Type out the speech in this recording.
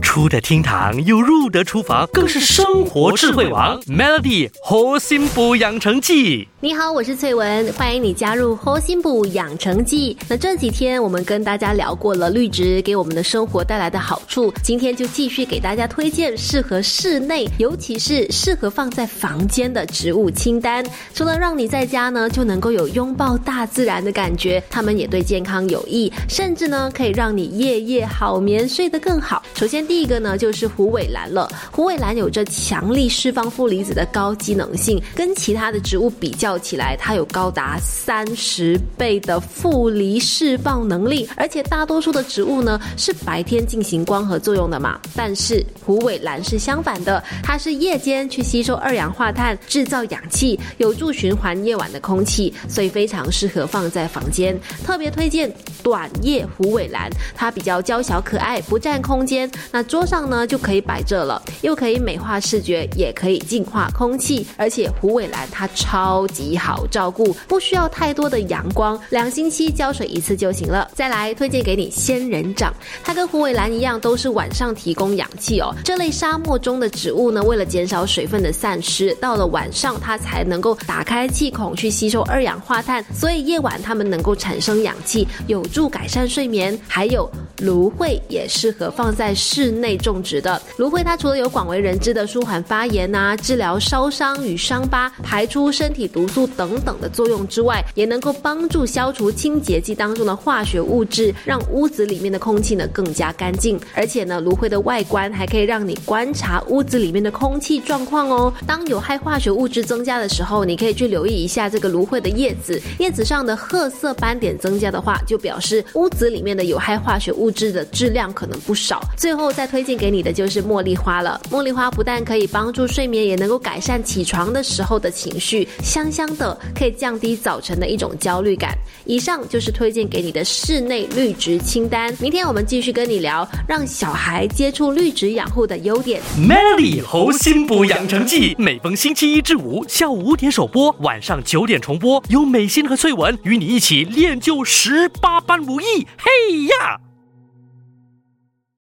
出得厅堂又入得厨房，更是生活智慧王。Melody 活心补养成记。你好，我是翠文，欢迎你加入活心补养成记。那这几天我们跟大家聊过了绿植给我们的生活带来的好处，今天就继续给大家推荐适合室内，尤其是适合放在房间的植物清单。除了让你在家呢就能够有拥抱大自然的感觉，它们也对健康有益，甚至呢可以让你夜夜好眠，睡得更好。首先第一个呢就是虎尾兰了，虎尾兰有着强力释放负离子的高机能性，跟其他的植物比较。起来，它有高达三十倍的负离释放能力，而且大多数的植物呢是白天进行光合作用的嘛，但是虎尾兰是相反的，它是夜间去吸收二氧化碳，制造氧气，有助循环夜晚的空气，所以非常适合放在房间。特别推荐短叶虎尾兰，它比较娇小可爱，不占空间，那桌上呢就可以摆着了，又可以美化视觉，也可以净化空气，而且虎尾兰它超级。极好照顾，不需要太多的阳光，两星期浇水一次就行了。再来推荐给你仙人掌，它跟虎尾兰一样，都是晚上提供氧气哦。这类沙漠中的植物呢，为了减少水分的散失，到了晚上它才能够打开气孔去吸收二氧化碳，所以夜晚它们能够产生氧气，有助改善睡眠。还有芦荟也适合放在室内种植的。芦荟它除了有广为人知的舒缓发炎啊、治疗烧伤与伤疤、排出身体毒。素等等的作用之外，也能够帮助消除清洁剂当中的化学物质，让屋子里面的空气呢更加干净。而且呢，芦荟的外观还可以让你观察屋子里面的空气状况哦。当有害化学物质增加的时候，你可以去留意一下这个芦荟的叶子，叶子上的褐色斑点增加的话，就表示屋子里面的有害化学物质的质量可能不少。最后再推荐给你的就是茉莉花了，茉莉花不但可以帮助睡眠，也能够改善起床的时候的情绪，香香。的可以降低早晨的一种焦虑感。以上就是推荐给你的室内绿植清单。明天我们继续跟你聊，让小孩接触绿植养护的优点。Melody 猴心补养成记，每逢星期一至五下午五点首播，晚上九点重播。由美心和翠文与你一起练就十八般武艺。嘿呀！